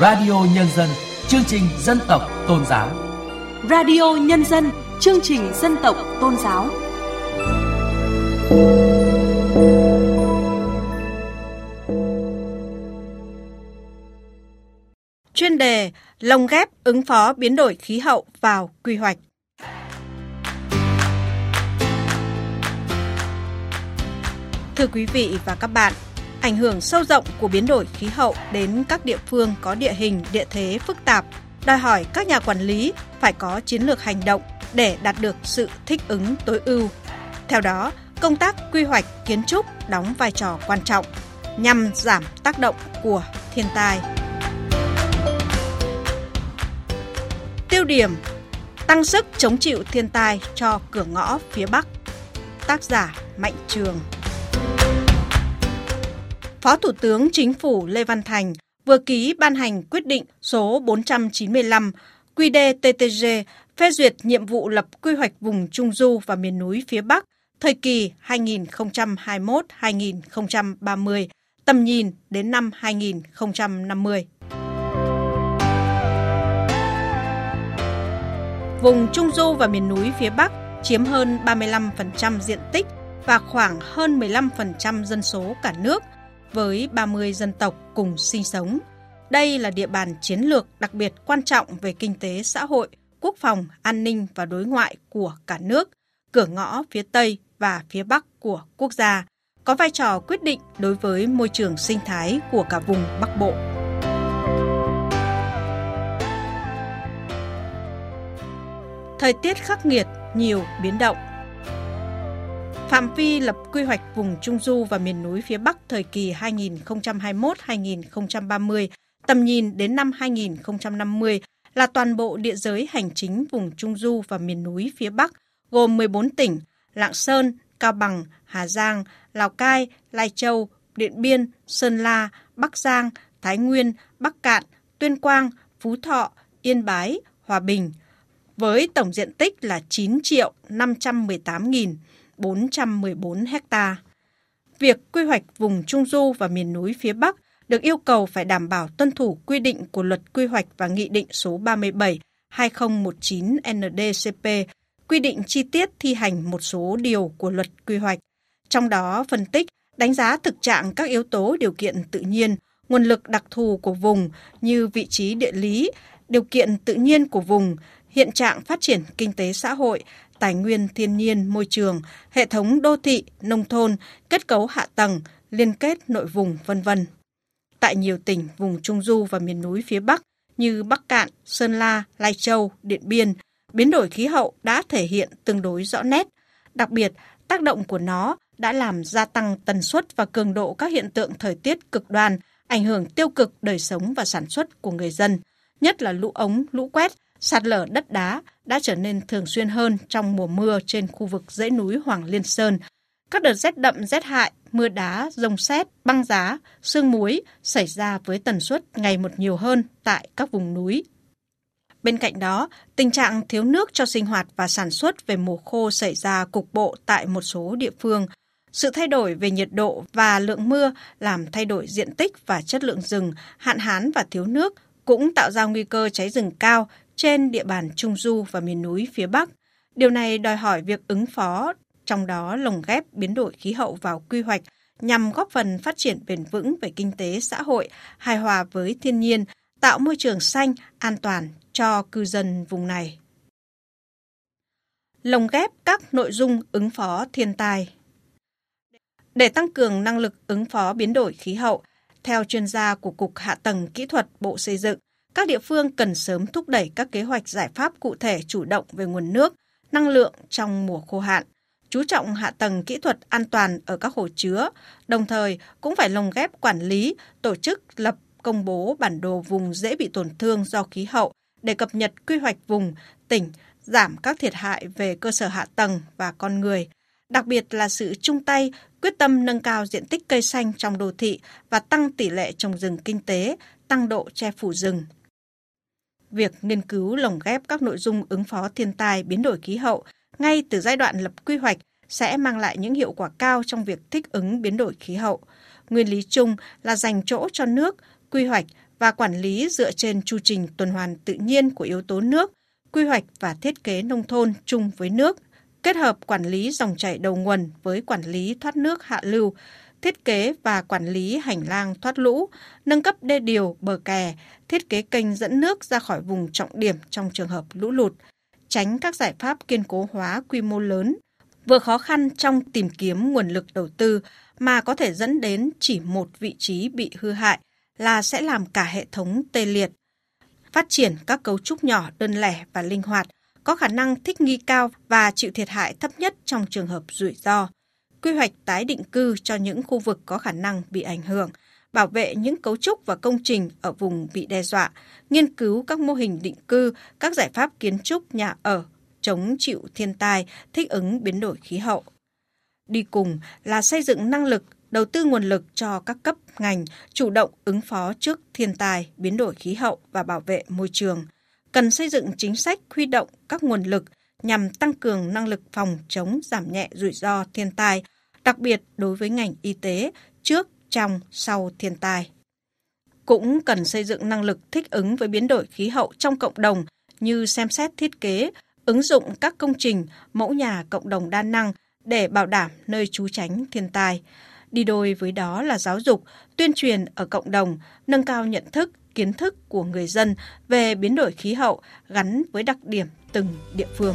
Radio Nhân dân, chương trình dân tộc tôn giáo. Radio Nhân dân, chương trình dân tộc tôn giáo. Chuyên đề lồng ghép ứng phó biến đổi khí hậu vào quy hoạch. Thưa quý vị và các bạn, ảnh hưởng sâu rộng của biến đổi khí hậu đến các địa phương có địa hình, địa thế phức tạp, đòi hỏi các nhà quản lý phải có chiến lược hành động để đạt được sự thích ứng tối ưu. Theo đó, công tác quy hoạch kiến trúc đóng vai trò quan trọng nhằm giảm tác động của thiên tai. Tiêu điểm tăng sức chống chịu thiên tai cho cửa ngõ phía Bắc. Tác giả Mạnh Trường Phó Thủ tướng Chính phủ Lê Văn Thành vừa ký ban hành quyết định số 495 QĐ-TTG phê duyệt nhiệm vụ lập quy hoạch vùng Trung Du và miền núi phía Bắc thời kỳ 2021-2030, tầm nhìn đến năm 2050. Vùng Trung Du và miền núi phía Bắc chiếm hơn 35% diện tích và khoảng hơn 15% dân số cả nước – với 30 dân tộc cùng sinh sống. Đây là địa bàn chiến lược đặc biệt quan trọng về kinh tế xã hội, quốc phòng, an ninh và đối ngoại của cả nước, cửa ngõ phía Tây và phía Bắc của quốc gia, có vai trò quyết định đối với môi trường sinh thái của cả vùng Bắc Bộ. Thời tiết khắc nghiệt, nhiều biến động Phạm vi lập quy hoạch vùng Trung Du và miền núi phía Bắc thời kỳ 2021-2030, tầm nhìn đến năm 2050 là toàn bộ địa giới hành chính vùng Trung Du và miền núi phía Bắc, gồm 14 tỉnh Lạng Sơn, Cao Bằng, Hà Giang, Lào Cai, Lai Châu, Điện Biên, Sơn La, Bắc Giang, Thái Nguyên, Bắc Cạn, Tuyên Quang, Phú Thọ, Yên Bái, Hòa Bình, với tổng diện tích là 9 triệu 518 nghìn. 414 hecta. Việc quy hoạch vùng Trung Du và miền núi phía Bắc được yêu cầu phải đảm bảo tuân thủ quy định của Luật Quy hoạch và Nghị định số 37 2019 NDCP quy định chi tiết thi hành một số điều của Luật Quy hoạch, trong đó phân tích, đánh giá thực trạng các yếu tố điều kiện tự nhiên, nguồn lực đặc thù của vùng như vị trí địa lý, điều kiện tự nhiên của vùng, hiện trạng phát triển kinh tế xã hội, tài nguyên thiên nhiên môi trường, hệ thống đô thị, nông thôn, kết cấu hạ tầng, liên kết nội vùng, vân vân. Tại nhiều tỉnh vùng Trung Du và miền núi phía Bắc như Bắc Cạn, Sơn La, Lai Châu, Điện Biên, biến đổi khí hậu đã thể hiện tương đối rõ nét. Đặc biệt, tác động của nó đã làm gia tăng tần suất và cường độ các hiện tượng thời tiết cực đoan, ảnh hưởng tiêu cực đời sống và sản xuất của người dân, nhất là lũ ống, lũ quét, Sạt lở đất đá đã trở nên thường xuyên hơn trong mùa mưa trên khu vực dãy núi Hoàng Liên Sơn. Các đợt rét đậm rét hại, mưa đá, rông sét, băng giá, sương muối xảy ra với tần suất ngày một nhiều hơn tại các vùng núi. Bên cạnh đó, tình trạng thiếu nước cho sinh hoạt và sản xuất về mùa khô xảy ra cục bộ tại một số địa phương. Sự thay đổi về nhiệt độ và lượng mưa làm thay đổi diện tích và chất lượng rừng, hạn hán và thiếu nước cũng tạo ra nguy cơ cháy rừng cao trên địa bàn Trung Du và miền núi phía Bắc. Điều này đòi hỏi việc ứng phó, trong đó lồng ghép biến đổi khí hậu vào quy hoạch nhằm góp phần phát triển bền vững về kinh tế xã hội, hài hòa với thiên nhiên, tạo môi trường xanh, an toàn cho cư dân vùng này. Lồng ghép các nội dung ứng phó thiên tai Để tăng cường năng lực ứng phó biến đổi khí hậu, theo chuyên gia của Cục Hạ tầng Kỹ thuật Bộ Xây dựng, các địa phương cần sớm thúc đẩy các kế hoạch giải pháp cụ thể chủ động về nguồn nước, năng lượng trong mùa khô hạn, chú trọng hạ tầng kỹ thuật an toàn ở các hồ chứa, đồng thời cũng phải lồng ghép quản lý, tổ chức lập công bố bản đồ vùng dễ bị tổn thương do khí hậu để cập nhật quy hoạch vùng, tỉnh, giảm các thiệt hại về cơ sở hạ tầng và con người, đặc biệt là sự chung tay quyết tâm nâng cao diện tích cây xanh trong đô thị và tăng tỷ lệ trồng rừng kinh tế, tăng độ che phủ rừng việc nghiên cứu lồng ghép các nội dung ứng phó thiên tai biến đổi khí hậu ngay từ giai đoạn lập quy hoạch sẽ mang lại những hiệu quả cao trong việc thích ứng biến đổi khí hậu. Nguyên lý chung là dành chỗ cho nước, quy hoạch và quản lý dựa trên chu trình tuần hoàn tự nhiên của yếu tố nước, quy hoạch và thiết kế nông thôn chung với nước, kết hợp quản lý dòng chảy đầu nguồn với quản lý thoát nước hạ lưu, thiết kế và quản lý hành lang thoát lũ, nâng cấp đê điều, bờ kè, thiết kế kênh dẫn nước ra khỏi vùng trọng điểm trong trường hợp lũ lụt, tránh các giải pháp kiên cố hóa quy mô lớn, vừa khó khăn trong tìm kiếm nguồn lực đầu tư mà có thể dẫn đến chỉ một vị trí bị hư hại là sẽ làm cả hệ thống tê liệt. Phát triển các cấu trúc nhỏ đơn lẻ và linh hoạt, có khả năng thích nghi cao và chịu thiệt hại thấp nhất trong trường hợp rủi ro. Quy hoạch tái định cư cho những khu vực có khả năng bị ảnh hưởng, bảo vệ những cấu trúc và công trình ở vùng bị đe dọa, nghiên cứu các mô hình định cư, các giải pháp kiến trúc nhà ở, chống chịu thiên tai, thích ứng biến đổi khí hậu. Đi cùng là xây dựng năng lực, đầu tư nguồn lực cho các cấp ngành chủ động ứng phó trước thiên tai, biến đổi khí hậu và bảo vệ môi trường. Cần xây dựng chính sách huy động các nguồn lực nhằm tăng cường năng lực phòng chống giảm nhẹ rủi ro thiên tai, đặc biệt đối với ngành y tế trước, trong, sau thiên tai. Cũng cần xây dựng năng lực thích ứng với biến đổi khí hậu trong cộng đồng như xem xét thiết kế, ứng dụng các công trình, mẫu nhà cộng đồng đa năng để bảo đảm nơi trú tránh thiên tai. Đi đôi với đó là giáo dục, tuyên truyền ở cộng đồng, nâng cao nhận thức, kiến thức của người dân về biến đổi khí hậu gắn với đặc điểm từng địa phương.